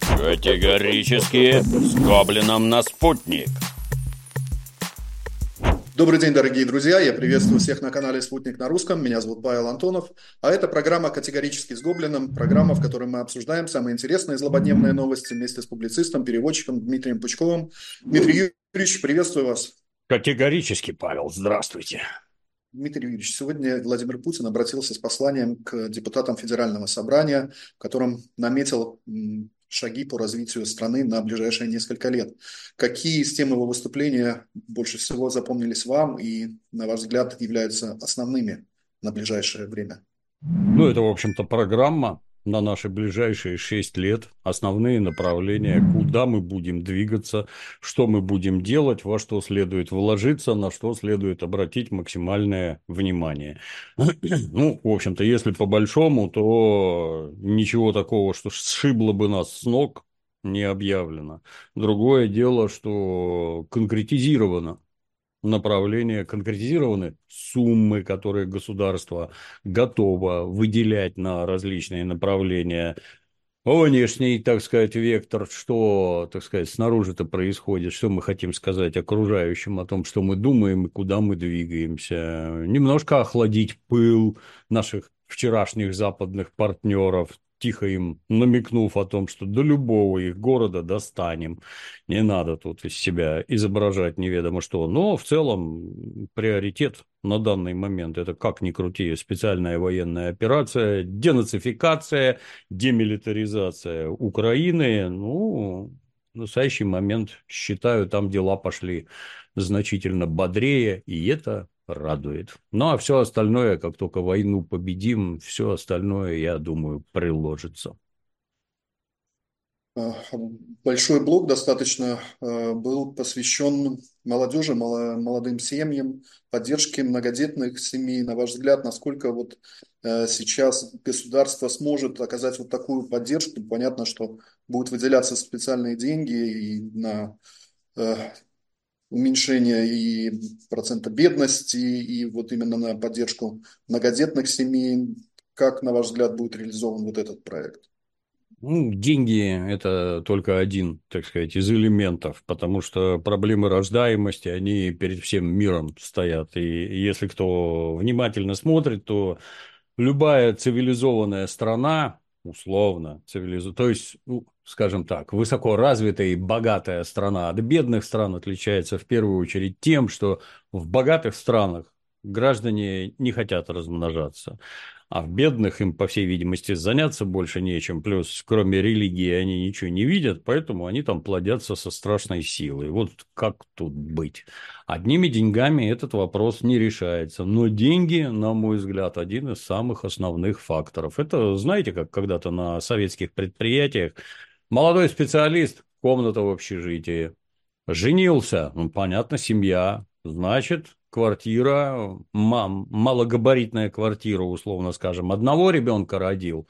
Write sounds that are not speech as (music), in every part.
Категорически с гоблином на спутник. Добрый день, дорогие друзья. Я приветствую всех на канале «Спутник на русском». Меня зовут Павел Антонов. А это программа «Категорически с Гоблином». Программа, в которой мы обсуждаем самые интересные злободневные новости вместе с публицистом, переводчиком Дмитрием Пучковым. Дмитрий Юрьевич, приветствую вас. Категорически, Павел. Здравствуйте. Дмитрий Юрьевич, сегодня Владимир Путин обратился с посланием к депутатам Федерального собрания, в котором наметил шаги по развитию страны на ближайшие несколько лет. Какие из тем его выступления больше всего запомнились вам и, на ваш взгляд, являются основными на ближайшее время? Ну, это, в общем-то, программа на наши ближайшие шесть лет, основные направления, куда мы будем двигаться, что мы будем делать, во что следует вложиться, на что следует обратить максимальное внимание. (clears throat) Ну, в общем-то, если по большому, то ничего такого, что сшибло бы нас с ног, не объявлено. Другое дело, что конкретизировано направления конкретизированы суммы, которые государство готово выделять на различные направления. Внешний, так сказать, вектор, что, так сказать, снаружи-то происходит, что мы хотим сказать окружающим о том, что мы думаем и куда мы двигаемся. Немножко охладить пыл наших вчерашних западных партнеров, тихо им намекнув о том, что до любого их города достанем. Не надо тут из себя изображать неведомо что. Но в целом приоритет на данный момент это как ни крути специальная военная операция, денацификация, демилитаризация Украины. Ну, в настоящий момент, считаю, там дела пошли значительно бодрее, и это радует. Ну, а все остальное, как только войну победим, все остальное, я думаю, приложится. А, большой блок достаточно а, был посвящен молодежи, молодым семьям, поддержке многодетных семей. На ваш взгляд, насколько вот а, сейчас государство сможет оказать вот такую поддержку? Понятно, что будут выделяться специальные деньги и на уменьшение и процента бедности, и вот именно на поддержку многодетных семей. Как, на ваш взгляд, будет реализован вот этот проект? Ну, деньги – это только один, так сказать, из элементов, потому что проблемы рождаемости, они перед всем миром стоят. И если кто внимательно смотрит, то любая цивилизованная страна, условно цивилизованная, то есть, ну, скажем так, высоко развитая и богатая страна от бедных стран отличается в первую очередь тем, что в богатых странах граждане не хотят размножаться а в бедных им, по всей видимости, заняться больше нечем, плюс кроме религии они ничего не видят, поэтому они там плодятся со страшной силой. Вот как тут быть? Одними деньгами этот вопрос не решается, но деньги, на мой взгляд, один из самых основных факторов. Это, знаете, как когда-то на советских предприятиях молодой специалист, комната в общежитии, женился, ну, понятно, семья, значит, квартира, мам, малогабаритная квартира, условно скажем, одного ребенка родил,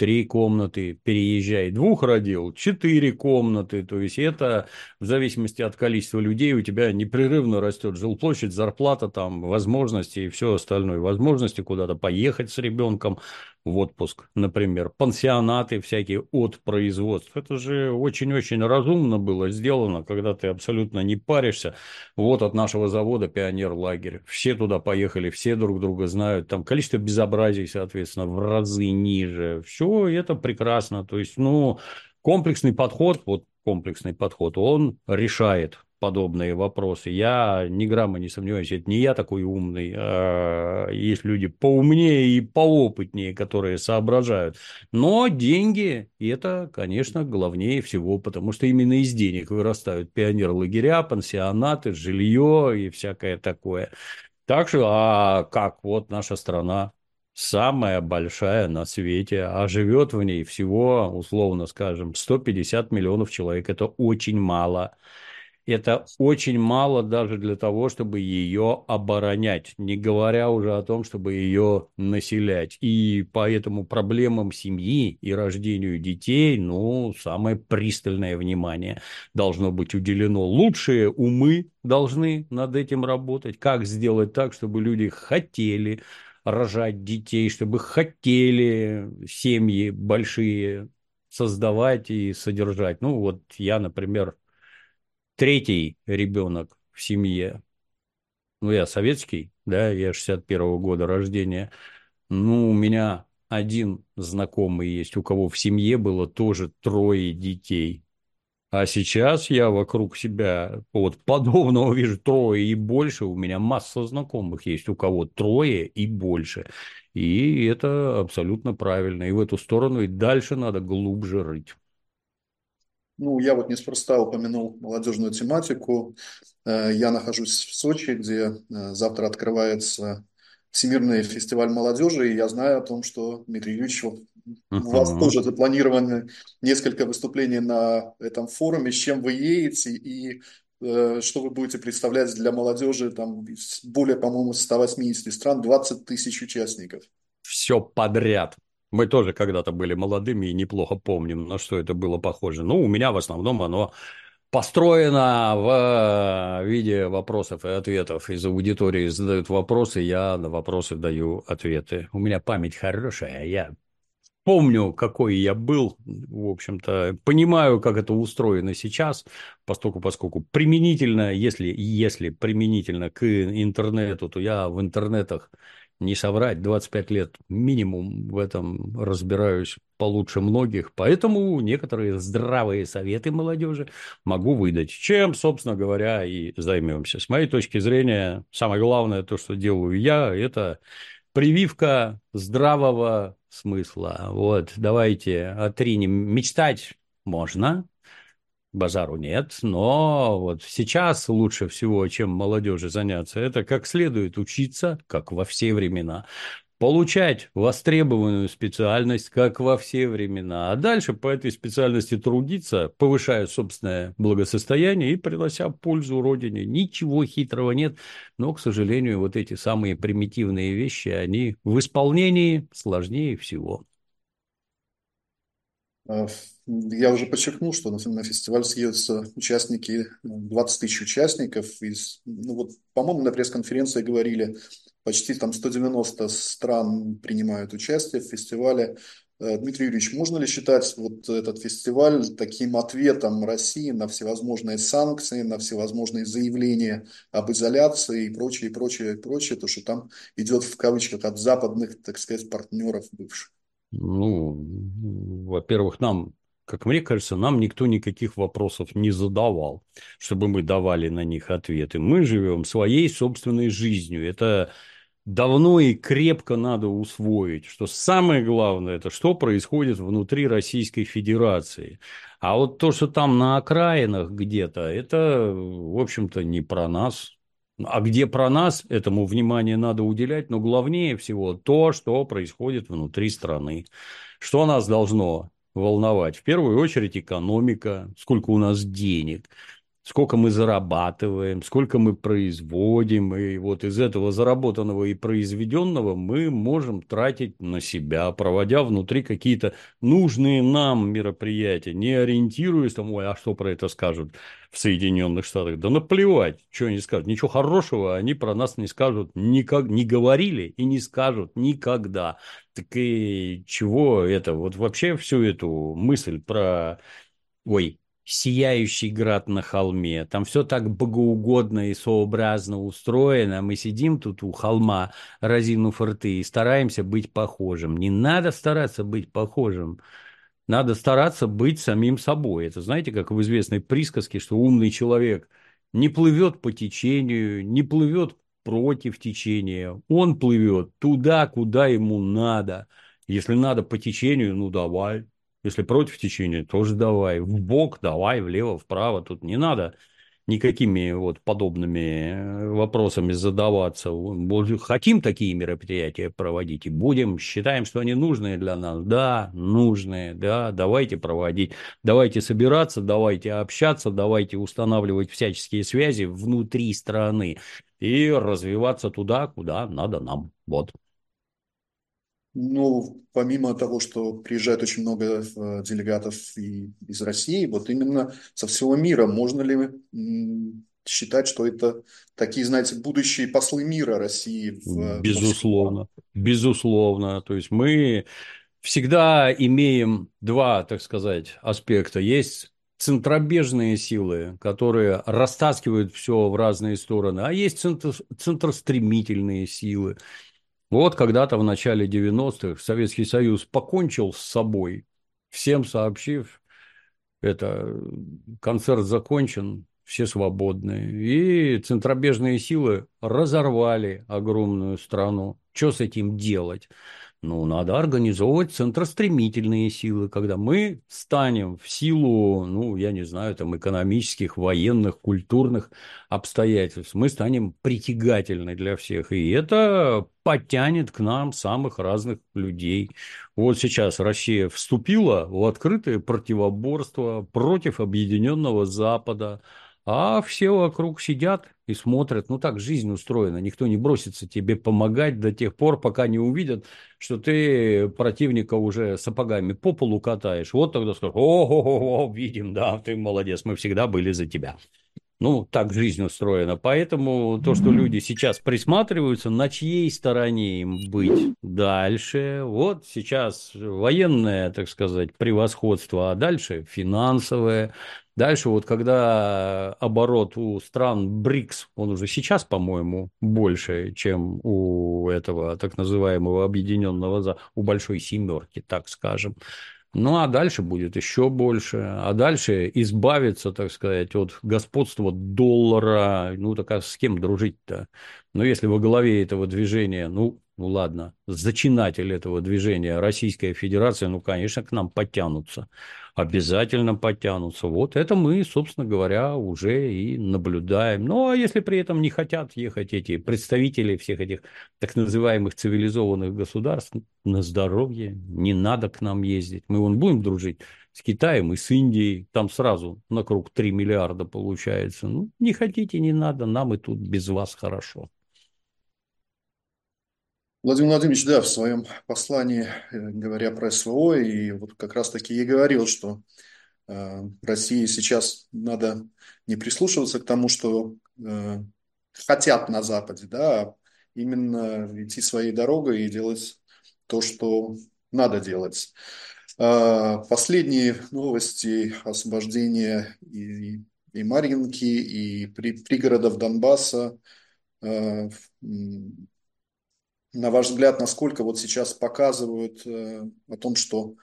три комнаты, переезжай, двух родил, четыре комнаты, то есть это в зависимости от количества людей у тебя непрерывно растет жилплощадь, зарплата, там, возможности и все остальное, возможности куда-то поехать с ребенком, в отпуск, например, пансионаты всякие от производств. Это же очень-очень разумно было сделано, когда ты абсолютно не паришься. Вот от нашего завода пионер-лагерь. Все туда поехали, все друг друга знают. Там количество безобразий, соответственно, в разы ниже. Все это прекрасно. То есть, ну, комплексный подход, вот комплексный подход, он решает подобные вопросы. Я ни грамма не сомневаюсь, это не я такой умный, а есть люди поумнее и поопытнее, которые соображают. Но деньги – это, конечно, главнее всего, потому что именно из денег вырастают пионер-лагеря, пансионаты, жилье и всякое такое. Так что, а как вот наша страна самая большая на свете, а живет в ней всего, условно скажем, 150 миллионов человек. Это очень мало это очень мало даже для того, чтобы ее оборонять, не говоря уже о том, чтобы ее населять. И поэтому проблемам семьи и рождению детей, ну, самое пристальное внимание должно быть уделено. Лучшие умы должны над этим работать. Как сделать так, чтобы люди хотели рожать детей, чтобы хотели семьи большие создавать и содержать. Ну, вот я, например, третий ребенок в семье. Ну, я советский, да, я 61-го года рождения. Ну, у меня один знакомый есть, у кого в семье было тоже трое детей. А сейчас я вокруг себя вот подобного (laughs) вижу трое и больше. У меня масса знакомых есть, у кого трое и больше. И это абсолютно правильно. И в эту сторону и дальше надо глубже рыть. Ну, я вот неспроста упомянул молодежную тематику. Э, я нахожусь в Сочи, где э, завтра открывается Всемирный фестиваль молодежи, и я знаю о том, что, Дмитрий Юрьевич, у вас тоже запланированы несколько выступлений на этом форуме. С чем вы едете и э, что вы будете представлять для молодежи там более, по-моему, 180 стран, 20 тысяч участников? Все подряд. Мы тоже когда-то были молодыми и неплохо помним, на что это было похоже. Ну, у меня в основном оно построена в виде вопросов и ответов. Из аудитории задают вопросы, я на вопросы даю ответы. У меня память хорошая, я помню, какой я был, в общем-то, понимаю, как это устроено сейчас, поскольку, поскольку применительно, если, если применительно к интернету, то я в интернетах не соврать, 25 лет минимум в этом разбираюсь получше многих, поэтому некоторые здравые советы молодежи могу выдать, чем, собственно говоря, и займемся. С моей точки зрения, самое главное, то, что делаю я, это прививка здравого смысла. Вот, давайте отринем. Мечтать можно, базару нет, но вот сейчас лучше всего, чем молодежи заняться, это как следует учиться, как во все времена, получать востребованную специальность, как во все времена, а дальше по этой специальности трудиться, повышая собственное благосостояние и принося пользу Родине. Ничего хитрого нет, но, к сожалению, вот эти самые примитивные вещи, они в исполнении сложнее всего. А, я уже подчеркнул, что на фестиваль съедутся участники, 20 тысяч участников. Из, ну вот, по-моему, на пресс-конференции говорили, почти там 190 стран принимают участие в фестивале. Э, Дмитрий Юрьевич, можно ли считать вот этот фестиваль таким ответом России на всевозможные санкции, на всевозможные заявления об изоляции и прочее, и прочее, и прочее, то, что там идет в кавычках от западных, так сказать, партнеров бывших? Ну, во-первых, нам, как мне кажется, нам никто никаких вопросов не задавал, чтобы мы давали на них ответы. Мы живем своей собственной жизнью. Это давно и крепко надо усвоить, что самое главное, это что происходит внутри Российской Федерации. А вот то, что там на окраинах где-то, это, в общем-то, не про нас, а где про нас, этому внимание надо уделять, но главнее всего то, что происходит внутри страны. Что нас должно волновать? В первую очередь экономика, сколько у нас денег, сколько мы зарабатываем, сколько мы производим, и вот из этого заработанного и произведенного мы можем тратить на себя, проводя внутри какие-то нужные нам мероприятия, не ориентируясь там, ой, а что про это скажут в Соединенных Штатах? Да наплевать, что они скажут, ничего хорошего они про нас не скажут, никак, не говорили и не скажут никогда. Так и чего это, вот вообще всю эту мысль про, ой, сияющий град на холме. Там все так богоугодно и сообразно устроено. Мы сидим тут у холма, разинув рты, и стараемся быть похожим. Не надо стараться быть похожим. Надо стараться быть самим собой. Это знаете, как в известной присказке, что умный человек не плывет по течению, не плывет против течения. Он плывет туда, куда ему надо. Если надо по течению, ну давай, если против течения, тоже давай. В бок давай, влево, вправо. Тут не надо никакими вот подобными э, вопросами задаваться. Хотим такие мероприятия проводить и будем. Считаем, что они нужные для нас. Да, нужные. Да, давайте проводить. Давайте собираться, давайте общаться, давайте устанавливать всяческие связи внутри страны и развиваться туда, куда надо нам. Вот. Ну, помимо того, что приезжает очень много э, делегатов и из России, вот именно со всего мира, можно ли считать, что это такие, знаете, будущие послы мира России? В, безусловно, безусловно. То есть мы всегда имеем два, так сказать, аспекта. Есть центробежные силы, которые растаскивают все в разные стороны, а есть центр, центростремительные силы. Вот когда-то в начале 90-х Советский Союз покончил с собой, всем сообщив, это концерт закончен, все свободны. И центробежные силы разорвали огромную страну. Что с этим делать? Ну, надо организовывать центростремительные силы, когда мы станем в силу, ну, я не знаю, там, экономических, военных, культурных обстоятельств, мы станем притягательны для всех. И это подтянет к нам самых разных людей. Вот сейчас Россия вступила в открытое противоборство против объединенного Запада, а все вокруг сидят и смотрят. Ну, так жизнь устроена. Никто не бросится тебе помогать до тех пор, пока не увидят, что ты противника уже сапогами по полу катаешь. Вот тогда скажут, о-о-о, видим, да, ты молодец, мы всегда были за тебя. Ну, так жизнь устроена. Поэтому то, что люди сейчас присматриваются, на чьей стороне им быть дальше. Вот сейчас военное, так сказать, превосходство, а дальше финансовое. Дальше вот когда оборот у стран БРИКС, он уже сейчас, по-моему, больше, чем у этого так называемого объединенного, у большой семерки, так скажем. Ну, а дальше будет еще больше. А дальше избавиться, так сказать, от господства доллара. Ну, так а с кем дружить-то? Ну, если во главе этого движения, ну, ну ладно, зачинатель этого движения Российская Федерация, ну, конечно, к нам подтянутся обязательно подтянутся. Вот это мы, собственно говоря, уже и наблюдаем. Ну, а если при этом не хотят ехать эти представители всех этих так называемых цивилизованных государств, на здоровье, не надо к нам ездить. Мы вон будем дружить с Китаем и с Индией, там сразу на круг 3 миллиарда получается. Ну, не хотите, не надо, нам и тут без вас хорошо. Владимир Владимирович, да, в своем послании, э, говоря про СВО, и вот как раз-таки и говорил, что э, России сейчас надо не прислушиваться к тому, что э, хотят на Западе, да, а именно идти своей дорогой и делать то, что надо делать. Э, последние новости освобождения и, и Марьинки, и при, пригородов Донбасса э, на ваш взгляд, насколько вот сейчас показывают э, о том, что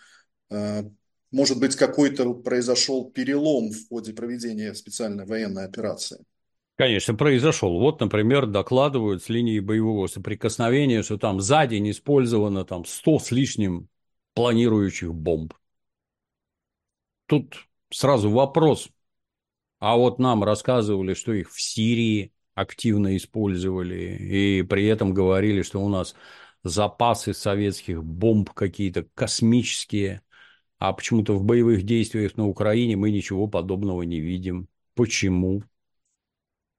э, может быть какой-то произошел перелом в ходе проведения специальной военной операции? Конечно, произошел. Вот, например, докладывают с линии боевого соприкосновения, что там за день использовано там 100 с лишним планирующих бомб. Тут сразу вопрос. А вот нам рассказывали, что их в Сирии активно использовали, и при этом говорили, что у нас запасы советских бомб какие-то космические, а почему-то в боевых действиях на Украине мы ничего подобного не видим. Почему?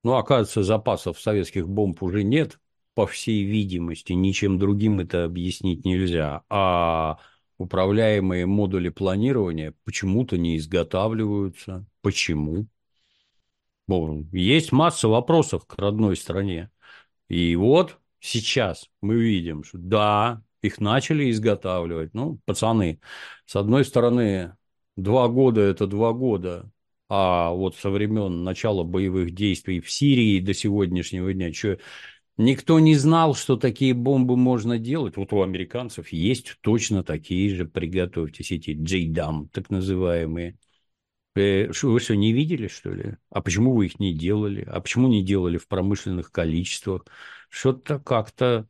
Ну, оказывается, запасов советских бомб уже нет, по всей видимости, ничем другим это объяснить нельзя. А управляемые модули планирования почему-то не изготавливаются. Почему? Есть масса вопросов к родной стране. И вот сейчас мы видим, что да, их начали изготавливать. Ну, пацаны, с одной стороны, два года – это два года, а вот со времен начала боевых действий в Сирии до сегодняшнего дня, что никто не знал, что такие бомбы можно делать. Вот у американцев есть точно такие же, приготовьтесь, эти джейдам, так называемые. Э, вы что, не видели, что ли? А почему вы их не делали? А почему не делали в промышленных количествах? Что-то как-то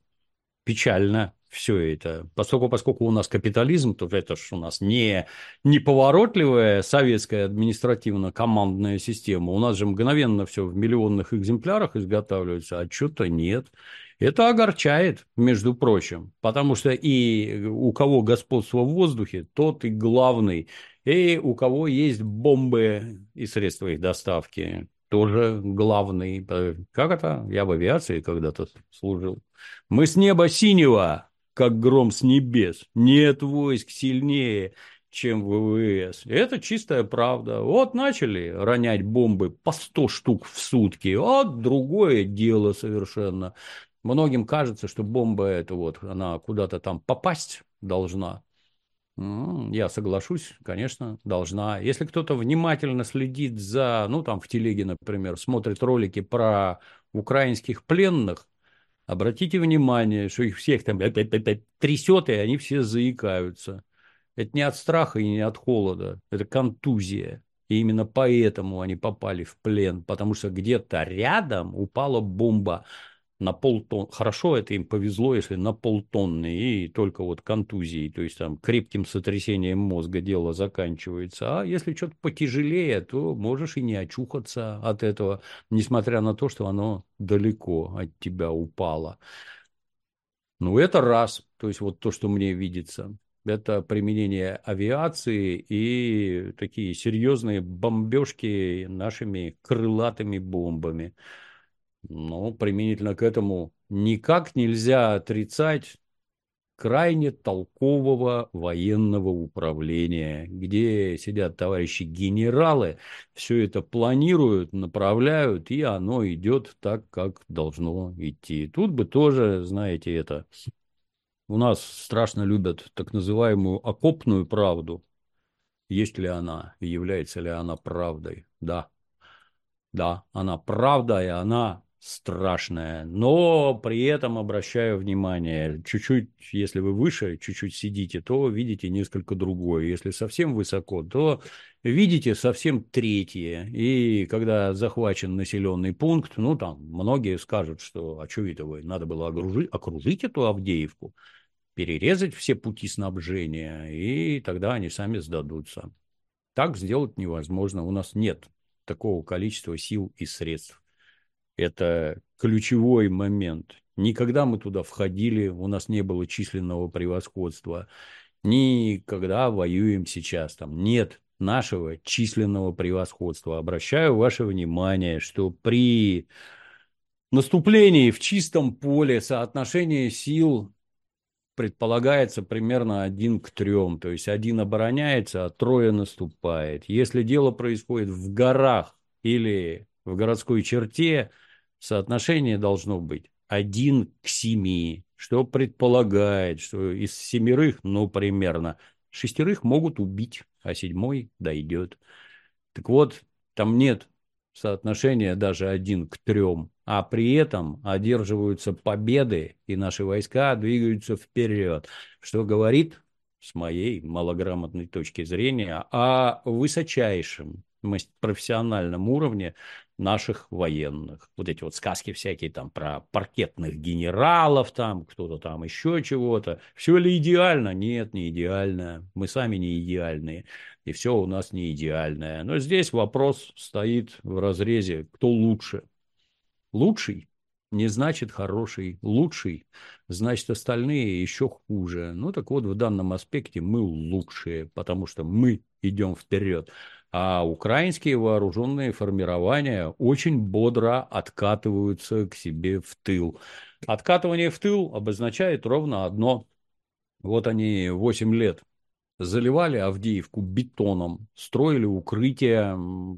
печально все это. Поскольку, поскольку у нас капитализм, то это же у нас не неповоротливая советская административно-командная система. У нас же мгновенно все в миллионных экземплярах изготавливается, а что-то нет. Это огорчает, между прочим, потому что и у кого господство в воздухе, тот и главный и у кого есть бомбы и средства их доставки, тоже главный. Как это? Я в авиации когда-то служил. Мы с неба синего, как гром с небес. Нет войск сильнее, чем ВВС. Это чистая правда. Вот начали ронять бомбы по 100 штук в сутки. Вот другое дело совершенно. Многим кажется, что бомба это вот, она куда-то там попасть должна Я соглашусь, конечно, должна. Если кто-то внимательно следит за, ну, там, в телеге, например, смотрит ролики про украинских пленных, обратите внимание, что их всех там трясет, и они все заикаются. Это не от страха и не от холода, это контузия. И именно поэтому они попали в плен, потому что где-то рядом упала бомба на полтонны. Хорошо, это им повезло, если на полтонны и только вот контузией, то есть там крепким сотрясением мозга дело заканчивается. А если что-то потяжелее, то можешь и не очухаться от этого, несмотря на то, что оно далеко от тебя упало. Ну, это раз. То есть вот то, что мне видится. Это применение авиации и такие серьезные бомбежки нашими крылатыми бомбами. Но применительно к этому никак нельзя отрицать крайне толкового военного управления, где сидят товарищи генералы, все это планируют, направляют, и оно идет так, как должно идти. Тут бы тоже, знаете, это у нас страшно любят так называемую окопную правду. Есть ли она, является ли она правдой? Да. Да, она правда, и она страшная. Но при этом обращаю внимание, чуть-чуть, если вы выше, чуть-чуть сидите, то видите несколько другое. Если совсем высоко, то видите совсем третье. И когда захвачен населенный пункт, ну там многие скажут, что а что вы, надо было окружить, окружить эту Авдеевку перерезать все пути снабжения, и тогда они сами сдадутся. Так сделать невозможно. У нас нет такого количества сил и средств. Это ключевой момент. Никогда мы туда входили, у нас не было численного превосходства. Никогда воюем сейчас. Там нет нашего численного превосходства. Обращаю ваше внимание, что при наступлении в чистом поле соотношение сил предполагается примерно один к трем. То есть один обороняется, а трое наступает. Если дело происходит в горах или в городской черте, соотношение должно быть один к семи, что предполагает, что из семерых, ну, примерно, шестерых могут убить, а седьмой дойдет. Так вот, там нет соотношения даже один к трем а при этом одерживаются победы, и наши войска двигаются вперед, что говорит, с моей малограмотной точки зрения, о высочайшем профессиональном уровне наших военных. Вот эти вот сказки всякие там про паркетных генералов, там кто-то там еще чего-то. Все ли идеально? Нет, не идеально. Мы сами не идеальные. И все у нас не идеальное. Но здесь вопрос стоит в разрезе, кто лучше – Лучший не значит хороший, лучший значит остальные еще хуже. Ну так вот, в данном аспекте мы лучшие, потому что мы идем вперед. А украинские вооруженные формирования очень бодро откатываются к себе в тыл. Откатывание в тыл обозначает ровно одно. Вот они 8 лет заливали Авдеевку бетоном, строили укрытия,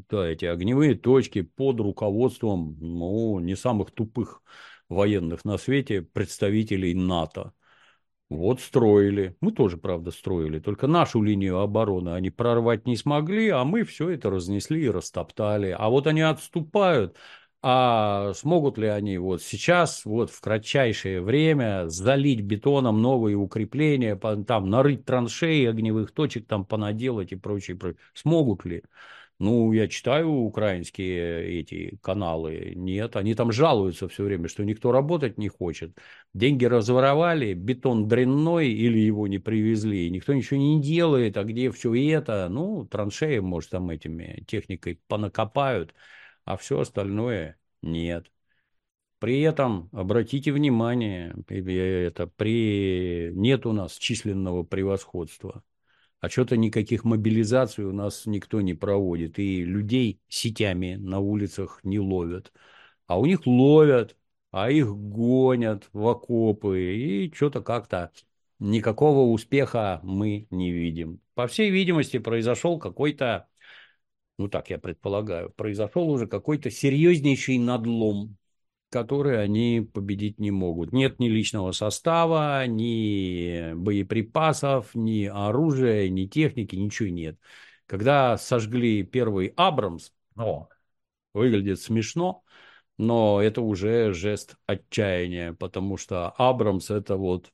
да, эти огневые точки под руководством ну, не самых тупых военных на свете представителей НАТО. Вот строили. Мы тоже, правда, строили. Только нашу линию обороны они прорвать не смогли, а мы все это разнесли и растоптали. А вот они отступают, а смогут ли они вот сейчас, вот в кратчайшее время залить бетоном новые укрепления, там нарыть траншеи огневых точек, там понаделать и прочее, прочее. Смогут ли? Ну, я читаю украинские эти каналы. Нет, они там жалуются все время, что никто работать не хочет. Деньги разворовали, бетон дрянной или его не привезли, никто ничего не делает, а где все это? Ну, траншеи, может, там этими техникой понакопают а все остальное нет. При этом обратите внимание, это при нет у нас численного превосходства, а что-то никаких мобилизаций у нас никто не проводит, и людей сетями на улицах не ловят, а у них ловят, а их гонят в окопы, и что-то как-то никакого успеха мы не видим. По всей видимости, произошел какой-то ну так я предполагаю, произошел уже какой-то серьезнейший надлом. Которые они победить не могут. Нет ни личного состава, ни боеприпасов, ни оружия, ни техники, ничего нет. Когда сожгли первый Абрамс, о, выглядит смешно, но это уже жест отчаяния, потому что Абрамс это вот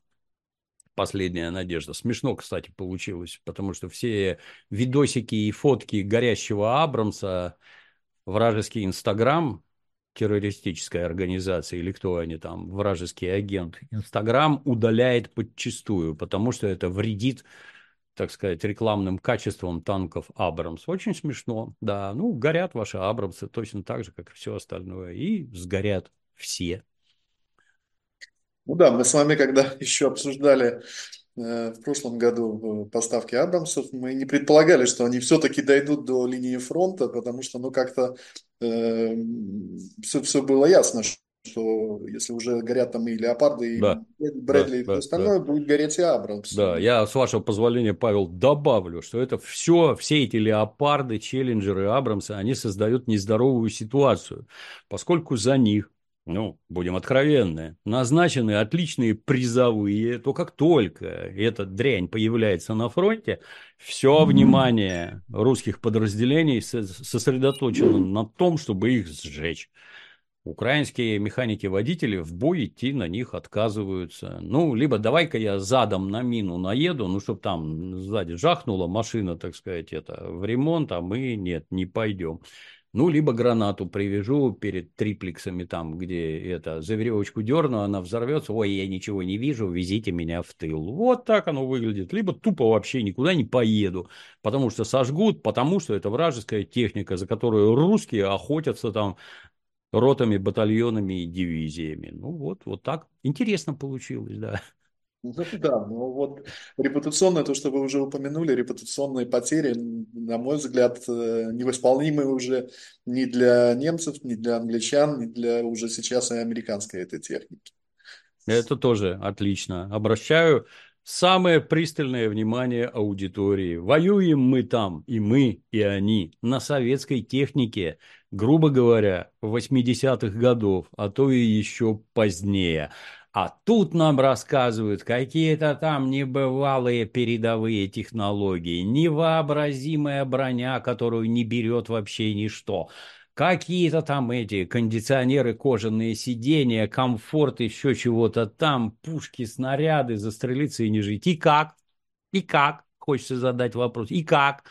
последняя надежда. Смешно, кстати, получилось, потому что все видосики и фотки горящего Абрамса, вражеский Инстаграм, террористическая организация или кто они там, вражеский агент, Инстаграм удаляет подчистую, потому что это вредит, так сказать, рекламным качеством танков Абрамс. Очень смешно, да. Ну, горят ваши Абрамсы точно так же, как и все остальное. И сгорят все. Ну да, мы с вами, когда (laughs) еще обсуждали э, в прошлом году э, поставки Абрамсов, мы не предполагали, что они все-таки дойдут до линии фронта, потому что, ну, как-то э, все, все было ясно, что если уже горят там и леопарды, и да, Брэдли, да, и все да, остальное, да. будет гореть и Абрамс. Да, я, с вашего позволения, Павел, добавлю, что это все, все эти леопарды, челленджеры, Абрамсы, они создают нездоровую ситуацию, поскольку за них ну, будем откровенны, назначены отличные призовые, то как только эта дрянь появляется на фронте, все внимание русских подразделений сосредоточено на том, чтобы их сжечь. Украинские механики-водители в бой идти на них отказываются. Ну, либо давай-ка я задом на мину наеду, ну, чтобы там сзади жахнула машина, так сказать, это в ремонт, а мы нет, не пойдем. Ну, либо гранату привяжу перед триплексами там, где это, за веревочку дерну, она взорвется, ой, я ничего не вижу, везите меня в тыл. Вот так оно выглядит. Либо тупо вообще никуда не поеду, потому что сожгут, потому что это вражеская техника, за которую русские охотятся там ротами, батальонами и дивизиями. Ну, вот, вот так. Интересно получилось, да. Ну да, ну вот репутационное, то, что вы уже упомянули, репутационные потери, на мой взгляд, э, невосполнимы уже ни для немцев, ни для англичан, ни для уже сейчас и американской этой техники. Это тоже отлично. Обращаю самое пристальное внимание аудитории. Воюем мы там, и мы, и они, на советской технике, грубо говоря, 80-х годов, а то и еще позднее. А тут нам рассказывают какие-то там небывалые передовые технологии, невообразимая броня, которую не берет вообще ничто. Какие-то там эти кондиционеры, кожаные сиденья, комфорт, еще чего-то там, пушки, снаряды, застрелиться и не жить. И как? И как? Хочется задать вопрос. И как?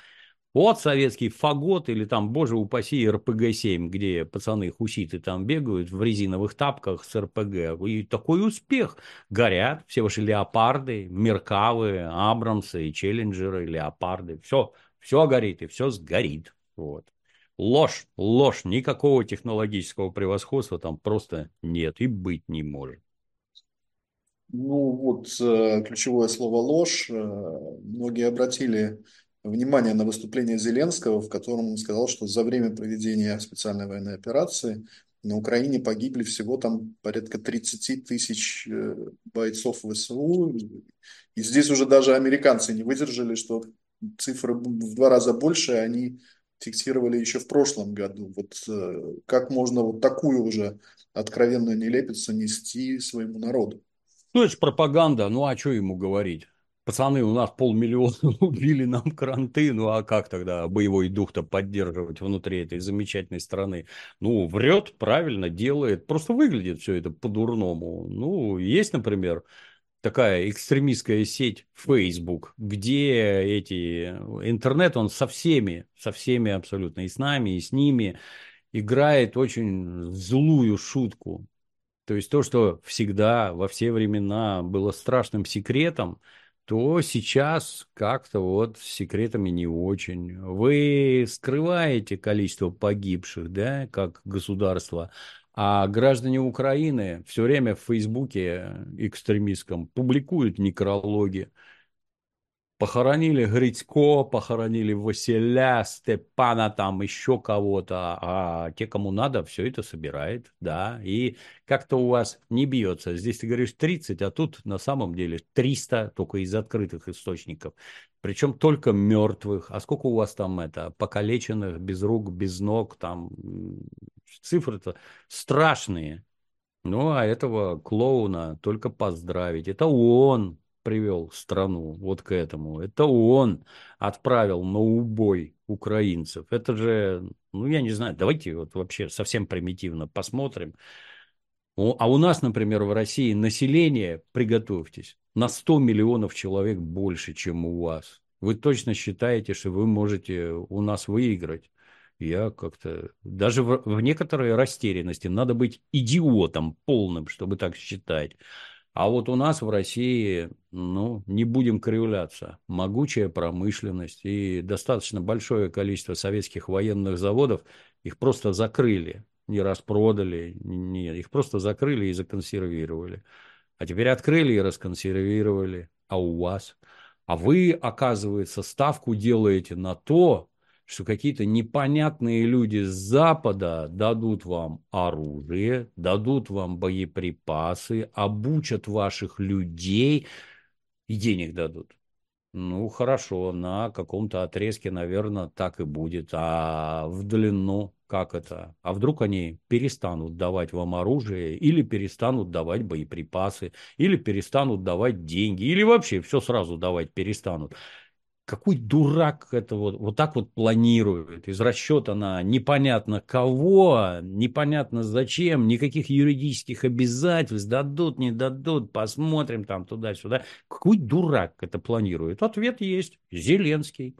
Вот советский фагот или там, боже упаси, РПГ-7, где пацаны хуситы там бегают в резиновых тапках с РПГ. И такой успех. Горят все ваши леопарды, меркавы, абрамсы, челленджеры, леопарды. Все, все горит и все сгорит. Вот. Ложь, ложь. Никакого технологического превосходства там просто нет и быть не может. Ну вот э, ключевое слово ложь. Э, многие обратили внимание на выступление Зеленского, в котором он сказал, что за время проведения специальной военной операции на Украине погибли всего там порядка 30 тысяч э, бойцов ВСУ. И здесь уже даже американцы не выдержали, что цифры в два раза больше, они фиксировали еще в прошлом году. Вот э, как можно вот такую уже откровенную нелепицу нести своему народу? Ну, это же пропаганда, ну а что ему говорить? Пацаны, у нас полмиллиона (laughs) убили нам кранты, ну а как тогда боевой дух-то поддерживать внутри этой замечательной страны? Ну, врет, правильно делает, просто выглядит все это по-дурному. Ну, есть, например, такая экстремистская сеть Facebook, где эти интернет, он со всеми, со всеми абсолютно, и с нами, и с ними, играет очень злую шутку. То есть то, что всегда, во все времена было страшным секретом, то сейчас как-то вот с секретами не очень. Вы скрываете количество погибших, да, как государство, а граждане Украины все время в Фейсбуке экстремистском публикуют некрологи. Похоронили Грицко, похоронили Василя, Степана, там еще кого-то, а те, кому надо, все это собирает, да, и как-то у вас не бьется. Здесь ты говоришь 30, а тут на самом деле 300 только из открытых источников, причем только мертвых. А сколько у вас там это, покалеченных, без рук, без ног, там цифры-то страшные. Ну, а этого клоуна только поздравить. Это он привел страну вот к этому. Это он отправил на убой украинцев. Это же, ну, я не знаю, давайте вот вообще совсем примитивно посмотрим. А у нас, например, в России население, приготовьтесь, на 100 миллионов человек больше, чем у вас. Вы точно считаете, что вы можете у нас выиграть? Я как-то... Даже в, в некоторой растерянности надо быть идиотом полным, чтобы так считать. А вот у нас в России, ну, не будем кривляться, могучая промышленность и достаточно большое количество советских военных заводов, их просто закрыли, не распродали, не, их просто закрыли и законсервировали. А теперь открыли и расконсервировали. А у вас? А вы, оказывается, ставку делаете на то, что какие-то непонятные люди с Запада дадут вам оружие, дадут вам боеприпасы, обучат ваших людей и денег дадут. Ну, хорошо, на каком-то отрезке, наверное, так и будет. А в длину как это? А вдруг они перестанут давать вам оружие, или перестанут давать боеприпасы, или перестанут давать деньги, или вообще все сразу давать перестанут какой дурак это вот, вот так вот планирует из расчета на непонятно кого, непонятно зачем, никаких юридических обязательств, дадут, не дадут, посмотрим там туда-сюда. Какой дурак это планирует? Ответ есть. Зеленский.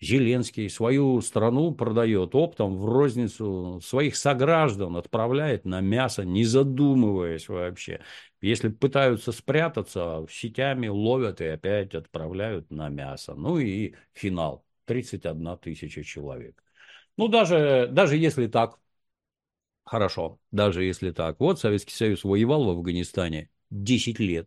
Зеленский свою страну продает оптом в розницу, своих сограждан отправляет на мясо, не задумываясь вообще. Если пытаются спрятаться, сетями ловят и опять отправляют на мясо. Ну и финал. 31 тысяча человек. Ну, даже, даже если так, хорошо, даже если так. Вот Советский Союз воевал в Афганистане 10 лет.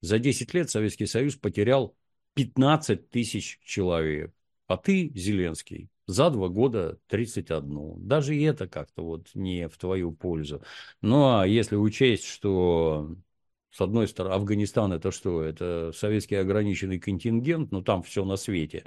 За 10 лет Советский Союз потерял 15 тысяч человек. А ты, Зеленский, за два года 31. Даже это как-то вот не в твою пользу. Ну, а если учесть, что с одной стороны, Афганистан это что? Это советский ограниченный контингент, но там все на свете.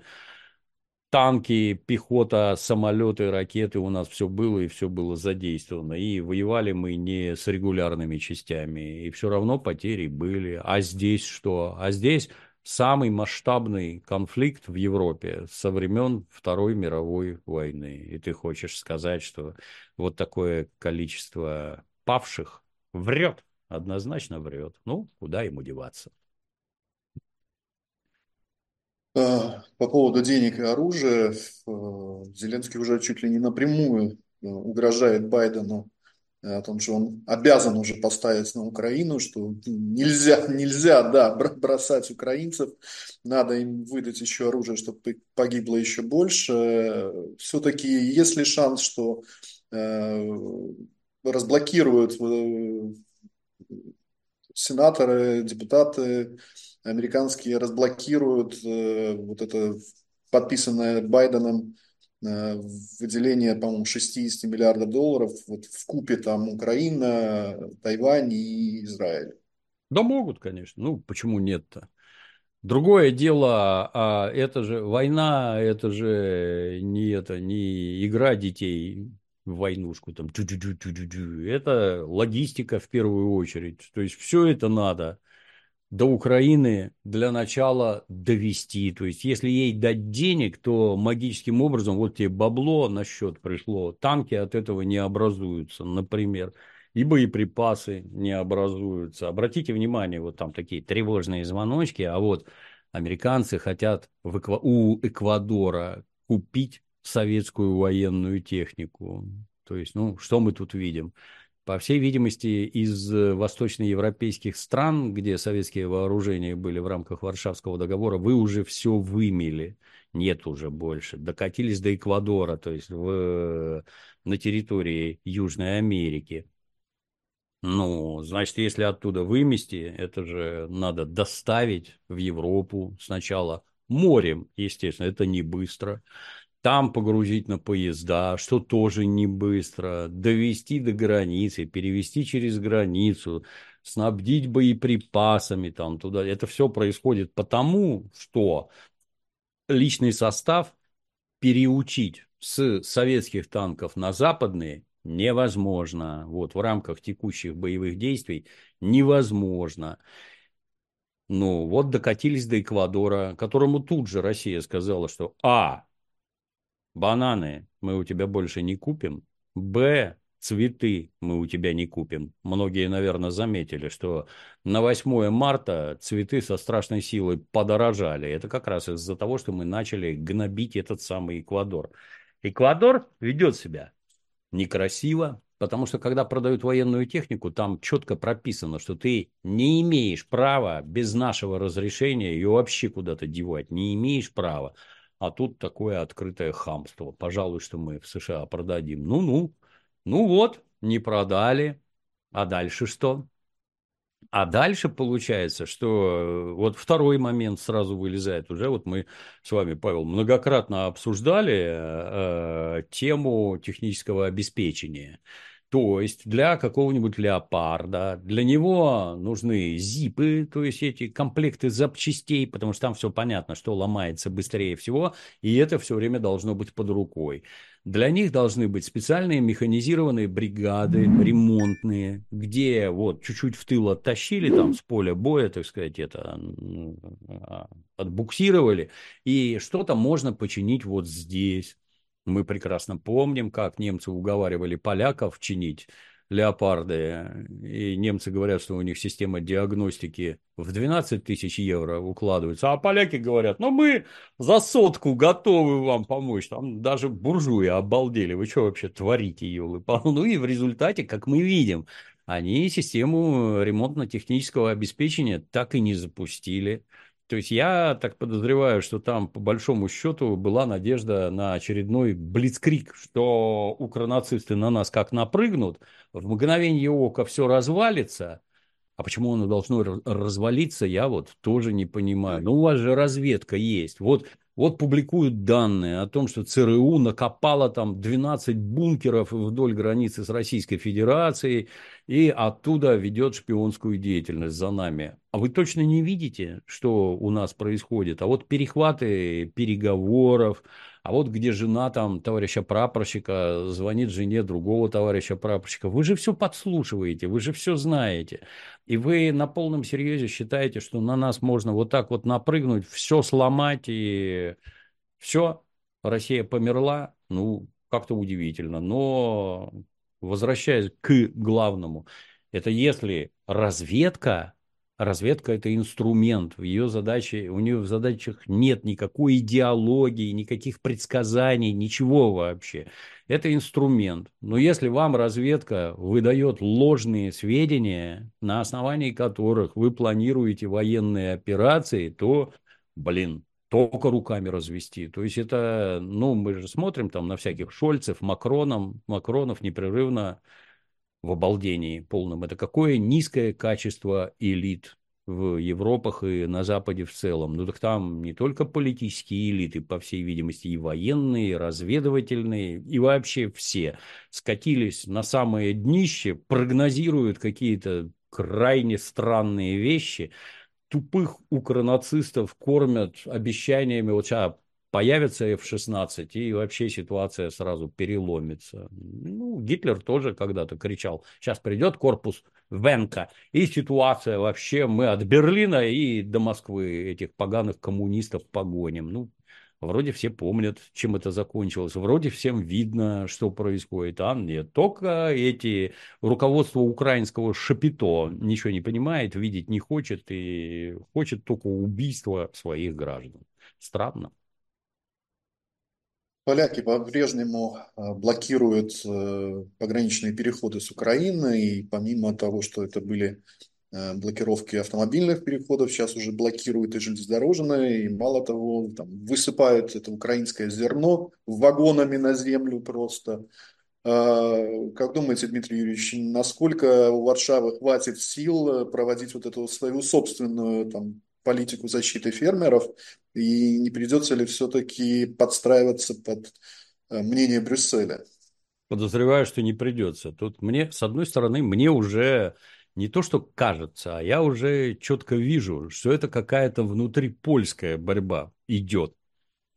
Танки, пехота, самолеты, ракеты у нас все было и все было задействовано. И воевали мы не с регулярными частями. И все равно потери были. А здесь что? А здесь самый масштабный конфликт в Европе со времен Второй мировой войны. И ты хочешь сказать, что вот такое количество павших врет однозначно врет. Ну, куда ему деваться? А, по поводу денег и оружия, э, Зеленский уже чуть ли не напрямую э, угрожает Байдену э, о том, что он обязан уже поставить на Украину, что нельзя, нельзя, да, бросать украинцев, надо им выдать еще оружие, чтобы погибло еще больше. Все-таки есть ли шанс, что разблокируют сенаторы, депутаты американские разблокируют э, вот это подписанное Байденом э, выделение, по-моему, 60 миллиардов долларов вот в купе там Украина, Тайвань и Израиль. Да могут, конечно. Ну, почему нет-то? Другое дело, а это же война, это же не это, не игра детей войнушку, там, тю -тю -тю -тю -тю это логистика в первую очередь. То есть все это надо до Украины для начала довести. То есть, если ей дать денег, то магическим образом вот тебе бабло на счет пришло, танки от этого не образуются, например, и боеприпасы не образуются. Обратите внимание, вот там такие тревожные звоночки, а вот американцы хотят в у Эквадора купить советскую военную технику. То есть, ну, что мы тут видим? По всей видимости, из восточноевропейских стран, где советские вооружения были в рамках Варшавского договора, вы уже все вымели. Нет уже больше. Докатились до Эквадора, то есть в, на территории Южной Америки. Ну, значит, если оттуда вымести, это же надо доставить в Европу сначала морем, естественно, это не быстро там погрузить на поезда, что тоже не быстро, довести до границы, перевести через границу, снабдить боеприпасами там туда. Это все происходит потому, что личный состав переучить с советских танков на западные невозможно. Вот в рамках текущих боевых действий невозможно. Ну, вот докатились до Эквадора, которому тут же Россия сказала, что А, бананы мы у тебя больше не купим, Б, цветы мы у тебя не купим. Многие, наверное, заметили, что на 8 марта цветы со страшной силой подорожали. Это как раз из-за того, что мы начали гнобить этот самый Эквадор. Эквадор ведет себя некрасиво, потому что когда продают военную технику, там четко прописано, что ты не имеешь права без нашего разрешения ее вообще куда-то девать, не имеешь права. А тут такое открытое хамство. Пожалуй, что мы в США продадим. Ну-ну, ну вот, не продали. А дальше что? А дальше получается, что э, вот второй момент сразу вылезает. Уже вот мы с вами, Павел, многократно обсуждали э, тему технического обеспечения. То есть для какого-нибудь леопарда, для него нужны зипы, то есть эти комплекты запчастей, потому что там все понятно, что ломается быстрее всего, и это все время должно быть под рукой. Для них должны быть специальные механизированные бригады ремонтные, где вот чуть-чуть в тыл оттащили там с поля боя, так сказать, это а, отбуксировали, и что-то можно починить вот здесь. Мы прекрасно помним, как немцы уговаривали поляков чинить леопарды, и немцы говорят, что у них система диагностики в 12 тысяч евро укладывается, а поляки говорят, ну мы за сотку готовы вам помочь, там даже буржуи обалдели, вы что вообще творите, елы Ну и в результате, как мы видим, они систему ремонтно-технического обеспечения так и не запустили. То есть я так подозреваю, что там по большому счету была надежда на очередной блицкрик, что укронацисты на нас как напрыгнут, в мгновение ока все развалится, а почему оно должно развалиться, я вот тоже не понимаю. Но ну, у вас же разведка есть. Вот вот публикуют данные о том, что ЦРУ накопало там 12 бункеров вдоль границы с Российской Федерацией и оттуда ведет шпионскую деятельность за нами. А вы точно не видите, что у нас происходит? А вот перехваты переговоров, а вот где жена там товарища прапорщика звонит жене другого товарища прапорщика. Вы же все подслушиваете, вы же все знаете. И вы на полном серьезе считаете, что на нас можно вот так вот напрыгнуть, все сломать и все, Россия померла. Ну, как-то удивительно. Но возвращаясь к главному, это если разведка разведка это инструмент. В ее задаче, у нее в задачах нет никакой идеологии, никаких предсказаний, ничего вообще. Это инструмент. Но если вам разведка выдает ложные сведения, на основании которых вы планируете военные операции, то, блин, только руками развести. То есть это, ну, мы же смотрим там на всяких Шольцев, Макронов, Макронов непрерывно в обалдении полном. Это какое низкое качество элит в Европах и на Западе в целом. Ну так там не только политические элиты, по всей видимости, и военные, и разведывательные, и вообще все скатились на самое днище, прогнозируют какие-то крайне странные вещи, тупых укронацистов кормят обещаниями, вот сейчас появится F-16, и вообще ситуация сразу переломится. Ну, Гитлер тоже когда-то кричал, сейчас придет корпус Венка, и ситуация вообще, мы от Берлина и до Москвы этих поганых коммунистов погоним. Ну, вроде все помнят, чем это закончилось, вроде всем видно, что происходит, а нет, только эти, руководство украинского шапито ничего не понимает, видеть не хочет и хочет только убийства своих граждан. Странно. Поляки по-прежнему э, блокируют э, пограничные переходы с Украины, и помимо того, что это были э, блокировки автомобильных переходов, сейчас уже блокируют и железнодорожные, и мало того, там, высыпают это украинское зерно вагонами на землю просто. Как думаете, Дмитрий Юрьевич, насколько у Варшавы хватит сил проводить вот эту свою собственную там, политику защиты фермеров, и не придется ли все-таки подстраиваться под э, мнение Брюсселя? Подозреваю, что не придется. Тут мне, с одной стороны, мне уже не то, что кажется, а я уже четко вижу, что это какая-то внутрипольская борьба идет.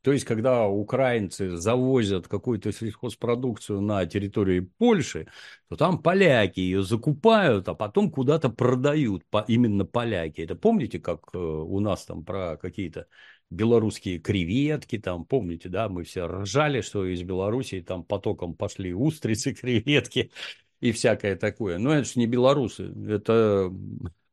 То есть, когда украинцы завозят какую-то сельхозпродукцию на территории Польши, то там поляки ее закупают, а потом куда-то продают, именно поляки. Это помните, как э, у нас там про какие-то белорусские креветки, там, помните, да, мы все ржали, что из Белоруссии там потоком пошли устрицы, (laughs) креветки и всякое такое. Но это же не белорусы, это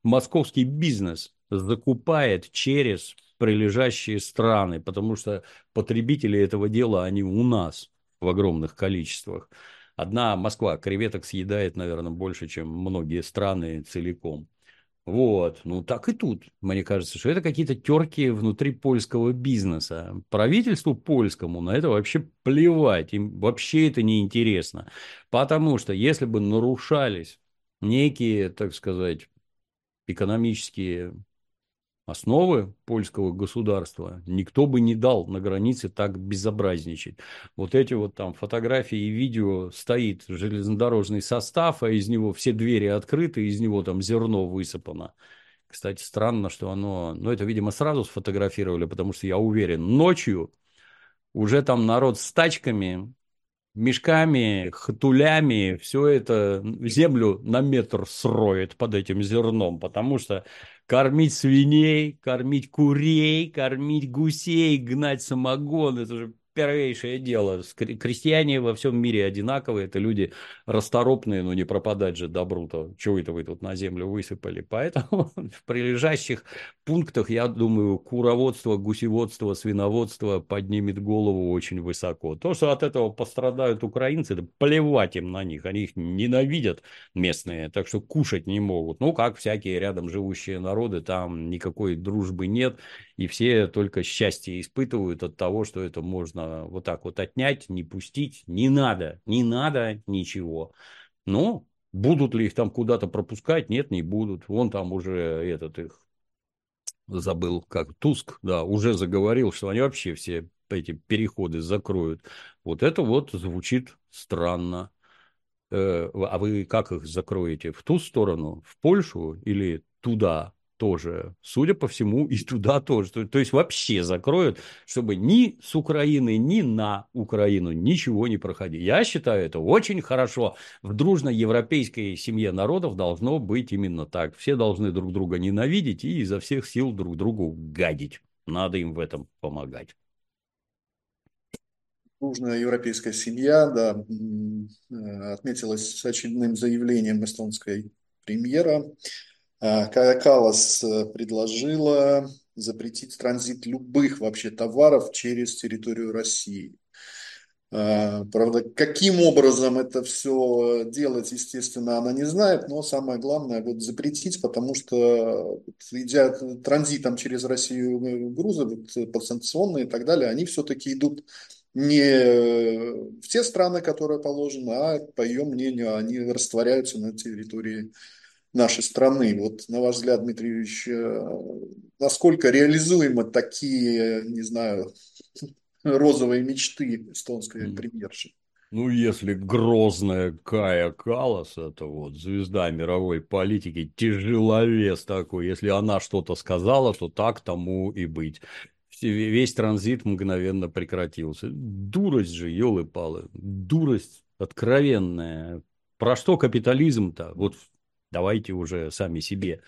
московский бизнес закупает через прилежащие страны, потому что потребители этого дела, они у нас в огромных количествах. Одна Москва креветок съедает, наверное, больше, чем многие страны целиком. Вот, ну так и тут. Мне кажется, что это какие-то терки внутри польского бизнеса. Правительству польскому на это вообще плевать, им вообще это не интересно. Потому что если бы нарушались некие, так сказать, экономические основы польского государства, никто бы не дал на границе так безобразничать. Вот эти вот там фотографии и видео стоит железнодорожный состав, а из него все двери открыты, из него там зерно высыпано. Кстати, странно, что оно... Ну, это, видимо, сразу сфотографировали, потому что я уверен, ночью уже там народ с тачками мешками, хатулями все это землю на метр сроет под этим зерном, потому что кормить свиней, кормить курей, кормить гусей, гнать самогон, это же первейшее дело. Крестьяне во всем мире одинаковые, это люди расторопные, но не пропадать же добру-то. Чего это вы тут на землю высыпали? Поэтому (laughs) в прилежащих пунктах, я думаю, куроводство, гусеводство, свиноводство поднимет голову очень высоко. То, что от этого пострадают украинцы, да плевать им на них, они их ненавидят местные, так что кушать не могут. Ну, как всякие рядом живущие народы, там никакой дружбы нет, и все только счастье испытывают от того, что это можно вот так вот отнять, не пустить. Не надо, не надо ничего. Но будут ли их там куда-то пропускать? Нет, не будут. Вон там уже этот их забыл, как Туск, да, уже заговорил, что они вообще все эти переходы закроют. Вот это вот звучит странно. Э, а вы как их закроете? В ту сторону, в Польшу или туда? Тоже, судя по всему, и туда тоже. То, то есть вообще закроют, чтобы ни с Украины, ни на Украину ничего не проходило. Я считаю это очень хорошо. В дружной европейской семье народов должно быть именно так. Все должны друг друга ненавидеть и изо всех сил друг другу гадить. Надо им в этом помогать. Дружная европейская семья, да, э, отметилась очередным заявлением эстонской премьера а, Кая Калас э, предложила запретить транзит любых вообще товаров через территорию России. А, правда, каким образом это все делать, естественно, она не знает, но самое главное вот запретить, потому что идя транзитом через Россию э, грузы вот, подсанкционные и так далее, они все-таки идут не в те страны, которые положены, а, по ее мнению, они растворяются на территории нашей страны. Вот, на ваш взгляд, Дмитрий Юрьевич, э, насколько реализуемы такие, не знаю, (laughs) розовые мечты эстонской премьерши? Ну, если грозная Кая Калас, это вот звезда мировой политики, тяжеловес такой, если она что-то сказала, то так тому и быть. Весь транзит мгновенно прекратился. Дурость же, елы-палы, дурость откровенная. Про что капитализм-то? Вот давайте уже сами себе.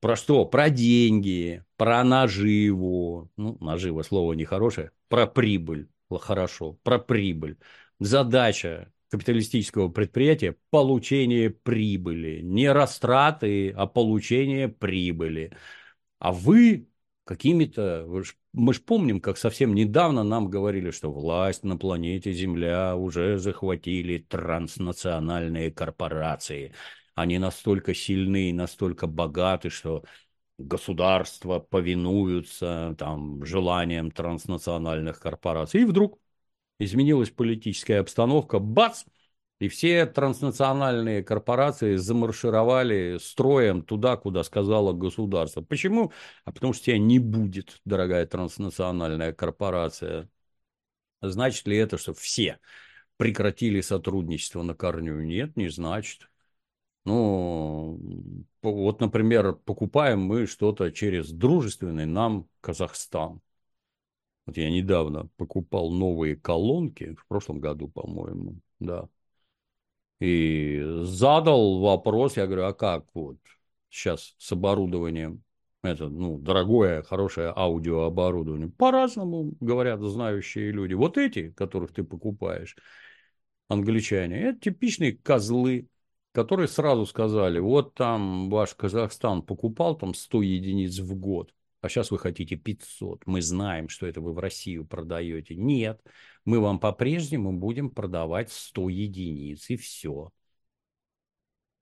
Про что? Про деньги, про наживу. Ну, нажива слово нехорошее. Про прибыль. Хорошо. Про прибыль. Задача капиталистического предприятия – получение прибыли. Не растраты, а получение прибыли. А вы какими-то... Мы же помним, как совсем недавно нам говорили, что власть на планете Земля уже захватили транснациональные корпорации – они настолько сильны, настолько богаты, что государства повинуются там, желаниям транснациональных корпораций. И вдруг изменилась политическая обстановка, бац, и все транснациональные корпорации замаршировали строем туда, куда сказала государство. Почему? А потому что тебя не будет, дорогая транснациональная корпорация. Значит ли это, что все прекратили сотрудничество на корню? Нет, не значит. Ну, вот, например, покупаем мы что-то через дружественный нам Казахстан. Вот я недавно покупал новые колонки, в прошлом году, по-моему, да. И задал вопрос, я говорю, а как вот сейчас с оборудованием? Это, ну, дорогое, хорошее аудиооборудование. По-разному, говорят знающие люди. Вот эти, которых ты покупаешь, англичане, это типичные козлы, которые сразу сказали, вот там ваш Казахстан покупал там 100 единиц в год, а сейчас вы хотите 500. Мы знаем, что это вы в Россию продаете. Нет, мы вам по-прежнему будем продавать 100 единиц, и все.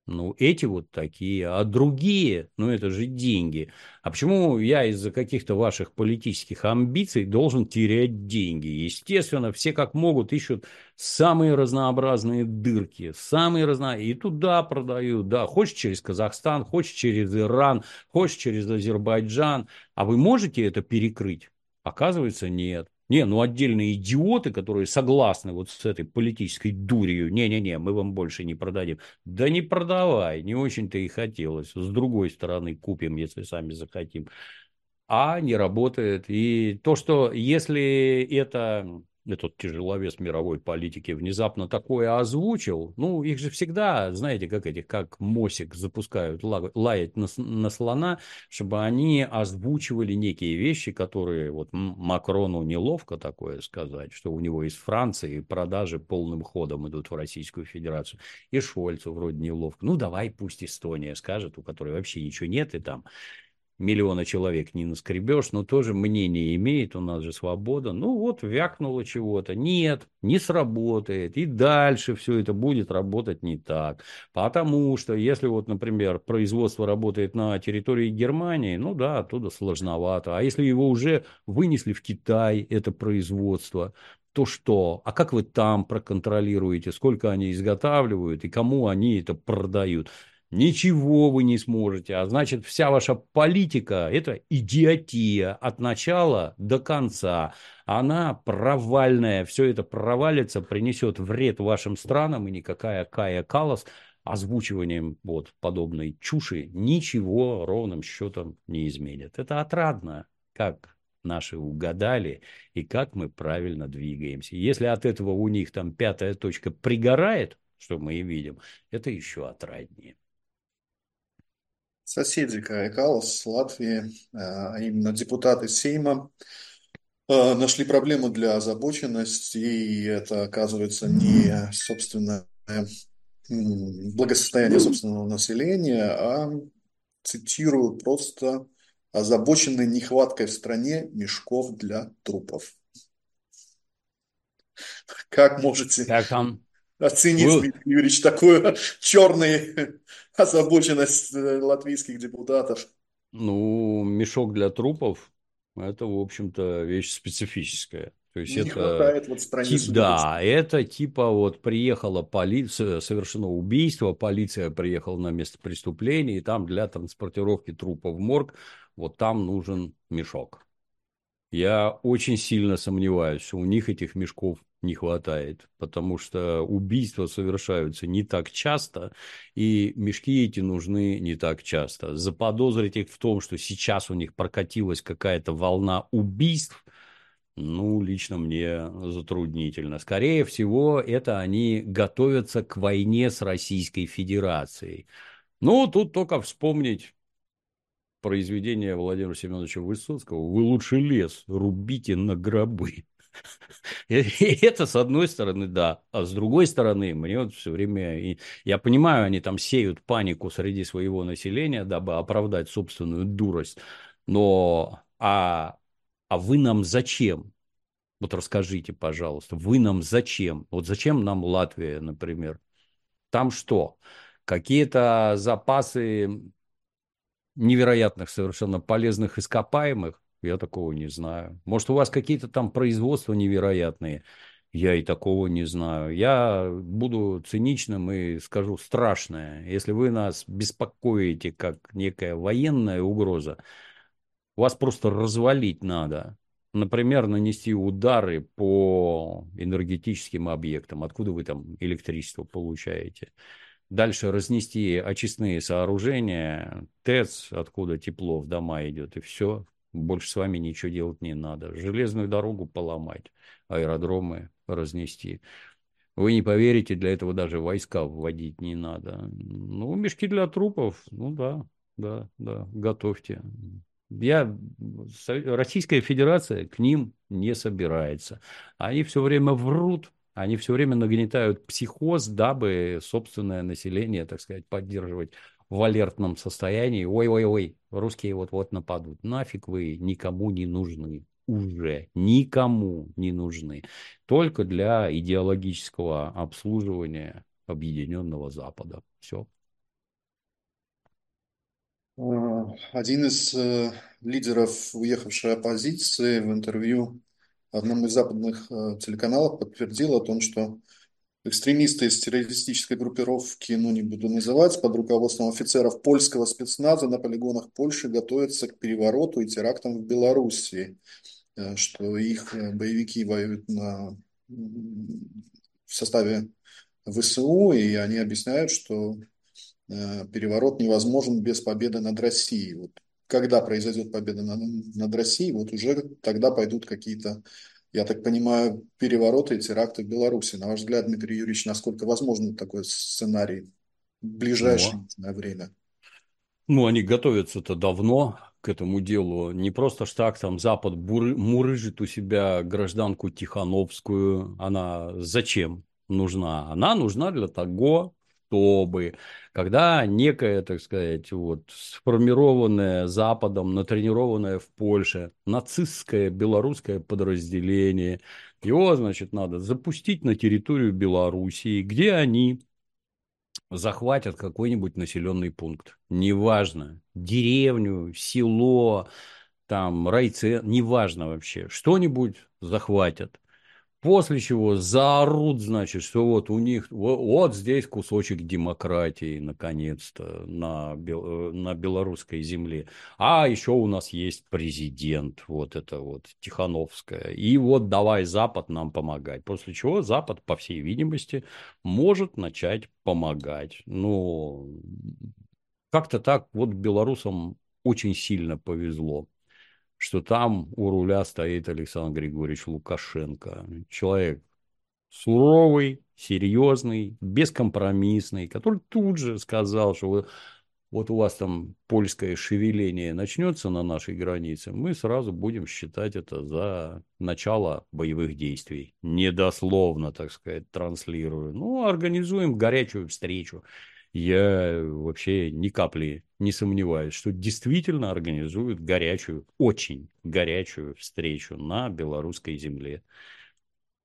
Ну, эти вот такие, а другие, ну, это же деньги. А почему я из-за каких-то ваших политических амбиций должен терять деньги? Естественно, все как могут ищут самые разнообразные дырки, самые разнообразные, и туда продают, да, хочешь через Казахстан, хочешь через Иран, хочешь через Азербайджан, а вы можете это перекрыть? Оказывается, нет. Не, ну отдельные идиоты, которые согласны вот с этой политической дурью, не-не-не, мы вам больше не продадим. Да не продавай, не очень-то и хотелось. С другой стороны купим, если сами захотим. А не работает. И то, что если это этот тяжеловес мировой политики внезапно такое озвучил, ну, их же всегда, знаете, как этих, как Мосик запускают лаять на, на слона, чтобы они озвучивали некие вещи, которые вот Макрону неловко такое сказать, что у него из Франции продажи полным ходом идут в Российскую Федерацию, и Шольцу вроде неловко. Ну, давай пусть Эстония скажет, у которой вообще ничего нет, и там миллиона человек не наскребешь, но тоже мнение имеет, у нас же свобода. Ну вот, вякнуло чего-то. Нет, не сработает. И дальше все это будет работать не так. Потому что, если вот, например, производство работает на территории Германии, ну да, оттуда сложновато. А если его уже вынесли в Китай, это производство, то что? А как вы там проконтролируете, сколько они изготавливают и кому они это продают? Ничего вы не сможете. А значит, вся ваша политика – это идиотия от начала до конца. Она провальная. Все это провалится, принесет вред вашим странам, и никакая Кая Калас озвучиванием вот подобной чуши ничего ровным счетом не изменит. Это отрадно, как наши угадали и как мы правильно двигаемся. Если от этого у них там пятая точка пригорает, что мы и видим, это еще отраднее. Соседи Калас, Латвии, а именно депутаты Сейма, а, нашли проблему для озабоченности, и это, оказывается, не собственное благосостояние собственного населения, а, цитирую, просто озабочены нехваткой в стране мешков для трупов. Как можете как там? оценить. Дмитрий Юрьевич, такую (laughs) черную озабоченность э, латвийских депутатов. Ну, мешок для трупов – это, в общем-то, вещь специфическая. То есть Не это, хватает вот стране тип, Да, это типа вот приехала полиция, совершено убийство, полиция приехала на место преступления, и там для транспортировки трупа в морг вот там нужен мешок. Я очень сильно сомневаюсь, что у них этих мешков не хватает, потому что убийства совершаются не так часто, и мешки эти нужны не так часто. Заподозрить их в том, что сейчас у них прокатилась какая-то волна убийств, ну, лично мне затруднительно. Скорее всего, это они готовятся к войне с Российской Федерацией. Ну, тут только вспомнить произведение Владимира Семеновича Высоцкого «Вы лучше лес рубите на гробы». (laughs) И это с одной стороны, да. А с другой стороны, мне вот все время... Я понимаю, они там сеют панику среди своего населения, дабы оправдать собственную дурость. Но... А, а вы нам зачем? Вот расскажите, пожалуйста, вы нам зачем? Вот зачем нам Латвия, например? Там что? Какие-то запасы невероятных совершенно полезных ископаемых? Я такого не знаю. Может, у вас какие-то там производства невероятные? Я и такого не знаю. Я буду циничным и скажу страшное. Если вы нас беспокоите как некая военная угроза, вас просто развалить надо. Например, нанести удары по энергетическим объектам. Откуда вы там электричество получаете? Дальше разнести очистные сооружения, ТЭЦ, откуда тепло в дома идет, и все больше с вами ничего делать не надо. Железную дорогу поломать, аэродромы разнести. Вы не поверите, для этого даже войска вводить не надо. Ну, мешки для трупов, ну да, да, да, готовьте. Я, Российская Федерация к ним не собирается. Они все время врут, они все время нагнетают психоз, дабы собственное население, так сказать, поддерживать в алертном состоянии. Ой-ой-ой, русские вот-вот нападут. Нафиг вы никому не нужны. Уже никому не нужны. Только для идеологического обслуживания Объединенного Запада. Все. А, один из э, лидеров уехавшей оппозиции в интервью одному из западных э, телеканалов подтвердил о том, что экстремисты из террористической группировки, ну не буду называть, под руководством офицеров польского спецназа на полигонах Польши готовятся к перевороту и терактам в Белоруссии, э, что их э, боевики воюют на, в составе ВСУ, и они объясняют, что переворот невозможен без победы над Россией. Вот когда произойдет победа над, Россией, вот уже тогда пойдут какие-то, я так понимаю, перевороты и теракты в Беларуси. На ваш взгляд, Дмитрий Юрьевич, насколько возможен такой сценарий в ближайшее ну, время? Ну, они готовятся-то давно к этому делу. Не просто ж так там Запад буры, мурыжит у себя гражданку Тихановскую. Она зачем нужна? Она нужна для того, чтобы, когда некое, так сказать, вот сформированное Западом, натренированное в Польше нацистское белорусское подразделение, его, значит, надо запустить на территорию Белоруссии, где они захватят какой-нибудь населенный пункт. Неважно, деревню, село, там, райцентр, неважно вообще, что-нибудь захватят. После чего заорут, значит, что вот у них, вот, вот здесь кусочек демократии, наконец-то, на, на белорусской земле. А еще у нас есть президент, вот это вот, Тихановская. И вот давай Запад нам помогать. После чего Запад, по всей видимости, может начать помогать. Ну, как-то так вот белорусам очень сильно повезло что там у руля стоит Александр Григорьевич Лукашенко. Человек суровый, серьезный, бескомпромиссный, который тут же сказал, что вы, вот у вас там польское шевеление начнется на нашей границе, мы сразу будем считать это за начало боевых действий. Недословно, так сказать, транслирую. Ну, организуем горячую встречу я вообще ни капли не сомневаюсь, что действительно организуют горячую, очень горячую встречу на белорусской земле.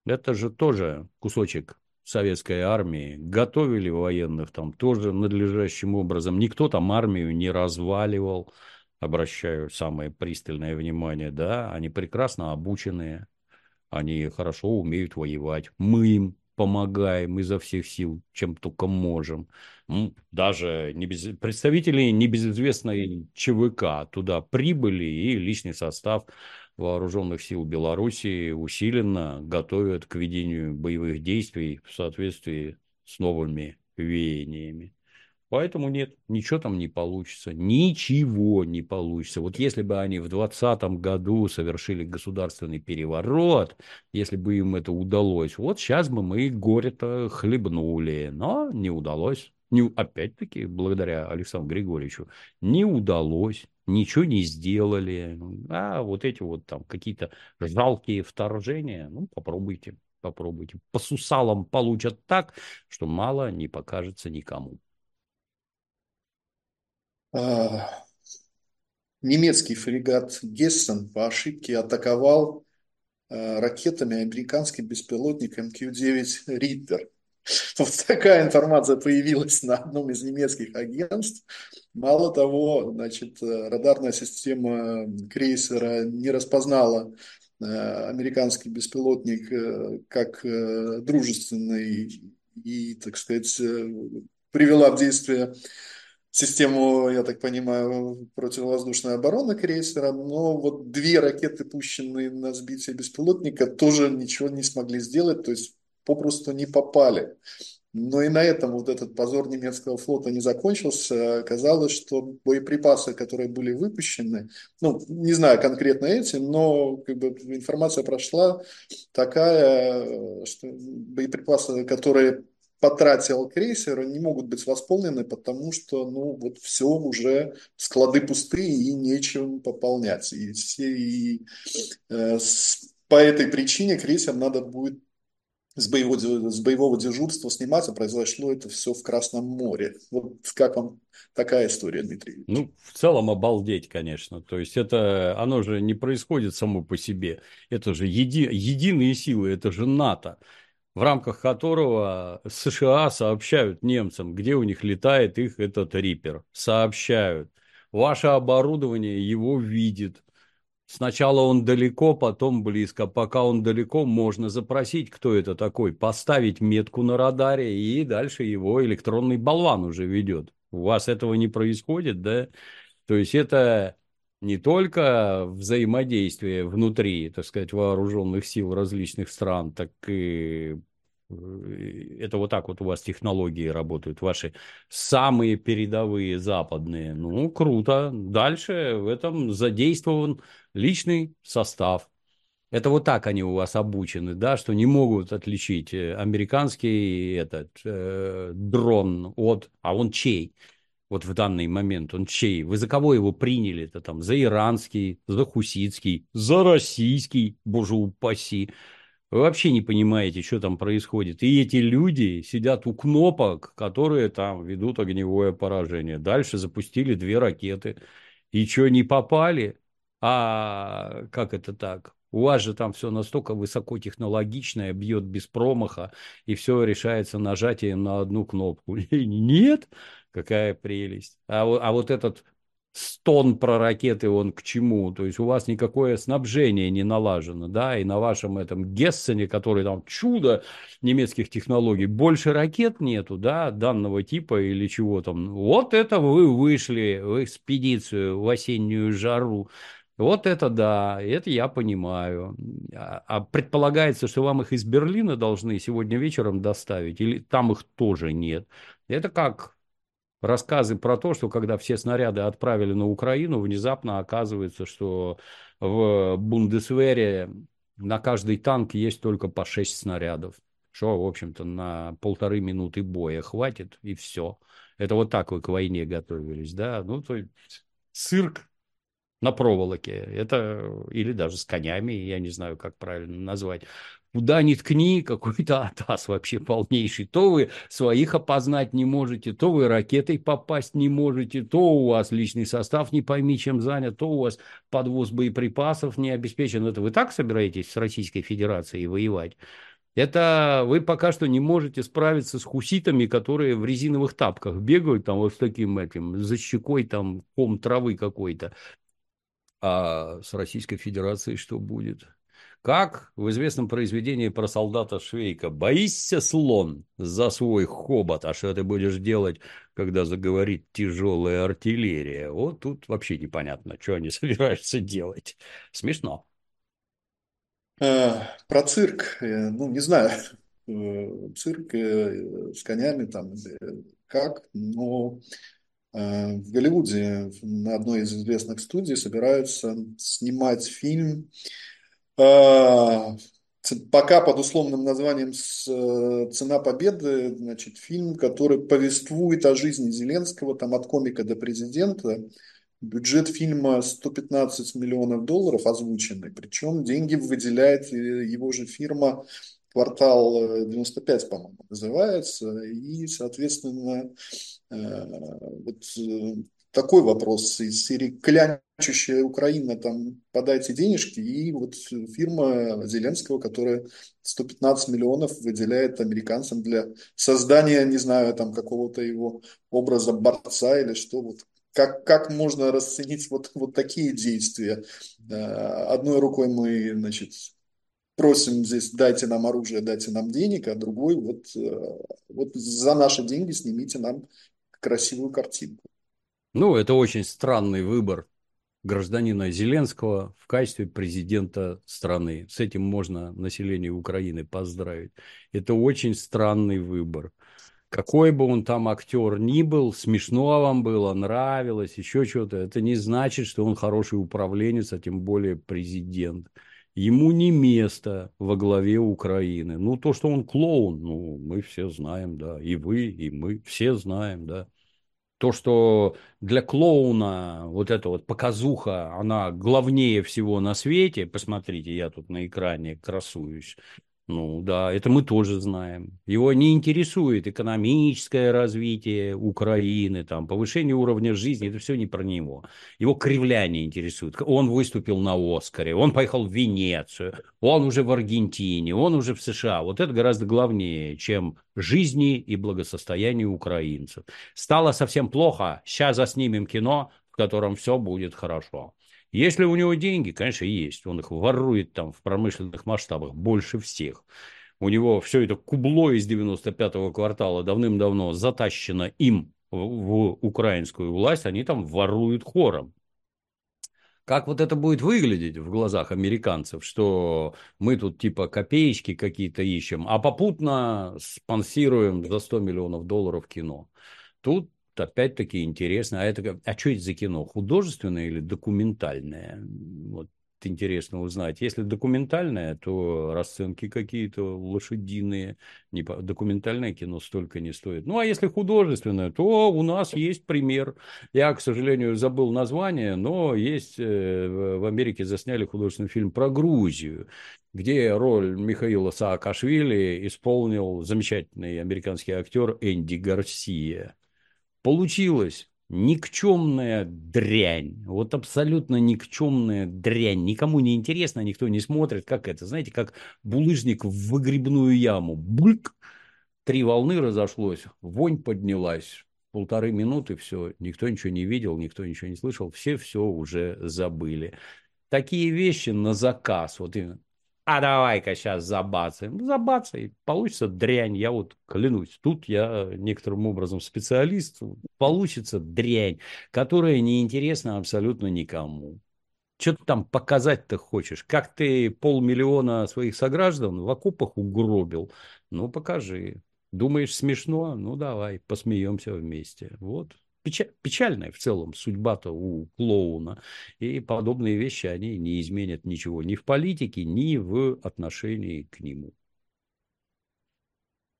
Это же тоже кусочек советской армии. Готовили военных там тоже надлежащим образом. Никто там армию не разваливал. Обращаю самое пристальное внимание, да, они прекрасно обученные, они хорошо умеют воевать. Мы им помогаем изо всех сил, чем только можем. Даже не представители небезызвестной ЧВК туда прибыли, и личный состав вооруженных сил Белоруссии усиленно готовят к ведению боевых действий в соответствии с новыми веяниями. Поэтому нет, ничего там не получится, ничего не получится. Вот если бы они в 2020 году совершили государственный переворот, если бы им это удалось, вот сейчас бы мы горе-то хлебнули, но не удалось. Не, опять-таки, благодаря Александру Григорьевичу, не удалось, ничего не сделали. А вот эти вот там какие-то жалкие вторжения, ну, попробуйте, попробуйте. По сусалам получат так, что мало не покажется никому. А, немецкий фрегат Гессен по ошибке атаковал а, ракетами американский беспилотник МК-9 «Риттер». (laughs) Вот такая информация появилась на одном из немецких агентств. Мало того, значит, радарная система крейсера не распознала а, американский беспилотник э, как э, дружественный и, так сказать, э, привела в действие систему, я так понимаю, противовоздушной обороны крейсера, но вот две ракеты, пущенные на сбитие беспилотника, тоже ничего не смогли сделать, то есть попросту не попали. Но и на этом вот этот позор немецкого флота не закончился. Оказалось, что боеприпасы, которые были выпущены, ну, не знаю конкретно эти, но как бы, информация прошла такая, что боеприпасы, которые потратил крейсер, не могут быть восполнены, потому что, ну, вот все уже, склады пустые и нечем пополнять. И, все, и э, с, по этой причине крейсер надо будет с боевого, с боевого дежурства сниматься, произошло это все в Красном море. Вот как вам такая история, Дмитрий? Ну, в целом обалдеть, конечно. То есть это, оно же не происходит само по себе. Это же еди, единые силы, это же НАТО, в рамках которого США сообщают немцам, где у них летает их этот Риппер. Сообщают. Ваше оборудование его видит Сначала он далеко, потом близко. Пока он далеко, можно запросить, кто это такой, поставить метку на радаре, и дальше его электронный болван уже ведет. У вас этого не происходит, да? То есть это не только взаимодействие внутри, так сказать, вооруженных сил различных стран, так и э, это вот так вот у вас технологии работают, ваши самые передовые западные. Ну, круто. Дальше в этом задействован личный состав. Это вот так они у вас обучены, да, что не могут отличить э, американский этот э, дрон от, а он чей? Вот в данный момент он чей? Вы за кого его приняли? Это там за иранский, за хуситский, за российский, боже упаси. Вы вообще не понимаете, что там происходит. И эти люди сидят у кнопок, которые там ведут огневое поражение. Дальше запустили две ракеты. И что, не попали? А как это так? У вас же там все настолько высокотехнологичное, бьет без промаха, и все решается нажатием на одну кнопку. (laughs) Нет? Какая прелесть. А, а вот этот стон про ракеты, он к чему? То есть у вас никакое снабжение не налажено, да, и на вашем этом Гессене, который там чудо немецких технологий, больше ракет нету, да, данного типа или чего там. Вот это вы вышли в экспедицию в осеннюю жару. Вот это да, это я понимаю. А, а предполагается, что вам их из Берлина должны сегодня вечером доставить, или там их тоже нет. Это как рассказы про то, что когда все снаряды отправили на Украину, внезапно оказывается, что в Бундесвере на каждый танк есть только по 6 снарядов. Что, в общем-то, на полторы минуты боя хватит, и все. Это вот так вы к войне готовились, да? Ну, то есть цирк на проволоке. Это или даже с конями, я не знаю, как правильно назвать. Куда ни ткни, (laughs) какой-то атас вообще полнейший. То вы своих опознать не можете, то вы ракетой попасть не можете, то у вас личный состав не пойми чем занят, то у вас подвоз боеприпасов не обеспечен. Это вы так собираетесь с Российской Федерацией воевать? Это вы пока что не можете справиться с хуситами, которые в резиновых тапках бегают там вот с таким этим, за щекой там ком травы какой-то. А с Российской Федерацией что будет? Как в известном произведении про солдата Швейка «Боишься, слон, за свой хобот, а что ты будешь делать, когда заговорит тяжелая артиллерия?» Вот тут вообще непонятно, что они (laughs) собираются делать. Смешно. А, про цирк, э, ну, не знаю, э, цирк э, с конями там, как, но Э, в Голливуде на одной из известных студий собираются снимать фильм э, пока под условным названием э, «Цена победы», значит, фильм, который повествует о жизни Зеленского, там от комика до президента. Бюджет фильма 115 миллионов долларов озвученный, причем деньги выделяет его же фирма «Квартал 95», по-моему, называется, и, соответственно, Э, вот э, такой вопрос из серии «Клянчущая Украина, там, подайте денежки», и вот фирма Зеленского, которая 115 миллионов выделяет американцам для создания, не знаю, там, какого-то его образа борца или что, вот как, как можно расценить вот, вот такие действия? Э, одной рукой мы, значит, просим здесь, дайте нам оружие, дайте нам денег, а другой, вот, вот за наши деньги снимите нам красивую картинку. Ну, это очень странный выбор. гражданина Зеленского в качестве президента страны. С этим можно население Украины поздравить. Это очень странный выбор. Какой бы он там актер ни был, смешно вам было, нравилось, еще что-то, это не значит, что он хороший управленец, а тем более президент. Ему не место во главе Украины. Ну, то, что он клоун, ну, мы все знаем, да, и вы, и мы все знаем, да то, что для клоуна вот эта вот показуха, она главнее всего на свете. Посмотрите, я тут на экране красуюсь. Ну да, это мы тоже знаем. Его не интересует экономическое развитие Украины, там, повышение уровня жизни, это все не про него. Его кривляние интересует. Он выступил на Оскаре, он поехал в Венецию, он уже в Аргентине, он уже в США. Вот это гораздо главнее, чем жизни и благосостояние украинцев. Стало совсем плохо, сейчас заснимем кино, в котором все будет хорошо. Если у него деньги, конечно, есть. Он их ворует там в промышленных масштабах больше всех. У него все это кубло из 95-го квартала давным-давно затащено им в, в украинскую власть. Они там воруют хором. Как вот это будет выглядеть в глазах американцев, что мы тут типа копеечки какие-то ищем, а попутно спонсируем за 100 миллионов долларов кино. Тут опять-таки интересно. А это а что это за кино? Художественное или документальное? Вот интересно узнать. Если документальное, то расценки какие-то лошадиные. Документальное кино столько не стоит. Ну, а если художественное, то у нас есть пример. Я, к сожалению, забыл название, но есть э, в Америке засняли художественный фильм про Грузию где роль Михаила Саакашвили исполнил замечательный американский актер Энди Гарсия. Получилось никчемная дрянь. Вот абсолютно никчемная дрянь. Никому не интересно, никто не смотрит. Как это? Знаете, как булыжник в выгребную яму. Бульк! Три волны разошлось, вонь поднялась. Полторы минуты, все, никто ничего не видел, никто ничего не слышал, все все уже забыли. Такие вещи на заказ, вот именно а давай-ка сейчас забацаем. Забацай, получится дрянь, я вот клянусь. Тут я некоторым образом специалист, получится дрянь, которая не интересна абсолютно никому. Что ты там показать-то хочешь? Как ты полмиллиона своих сограждан в окопах угробил? Ну, покажи. Думаешь, смешно? Ну, давай, посмеемся вместе. Вот печальная в целом судьба-то у клоуна. И подобные вещи, они не изменят ничего ни в политике, ни в отношении к нему.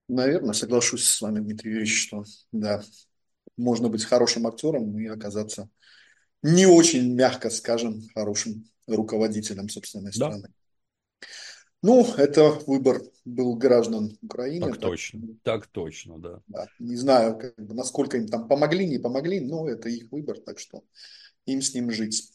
Наверное, соглашусь с вами, Дмитрий Юрьевич, что да, можно быть хорошим актером и оказаться не очень, мягко скажем, хорошим руководителем собственной да. страны. Ну, это выбор был граждан Украины. Так, так точно, так точно, да. да. Не знаю, как бы, насколько им там помогли, не помогли, но это их выбор, так что им с ним жить.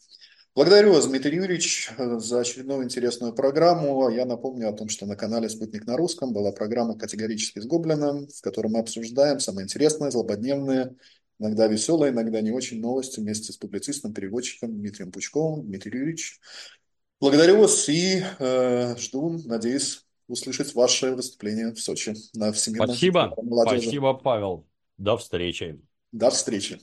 Благодарю вас, Дмитрий Юрьевич, за очередную интересную программу. Я напомню о том, что на канале «Спутник на русском» была программа «Категорически с Гоблином», в которой мы обсуждаем самые интересные, злободневные, иногда веселые, иногда не очень новости вместе с публицистом, переводчиком Дмитрием Пучковым. Дмитрий Юрьевич, Благодарю вас и э, жду, надеюсь, услышать ваше выступление в Сочи на Всемирном Спасибо, спасибо, Павел. До встречи. До встречи.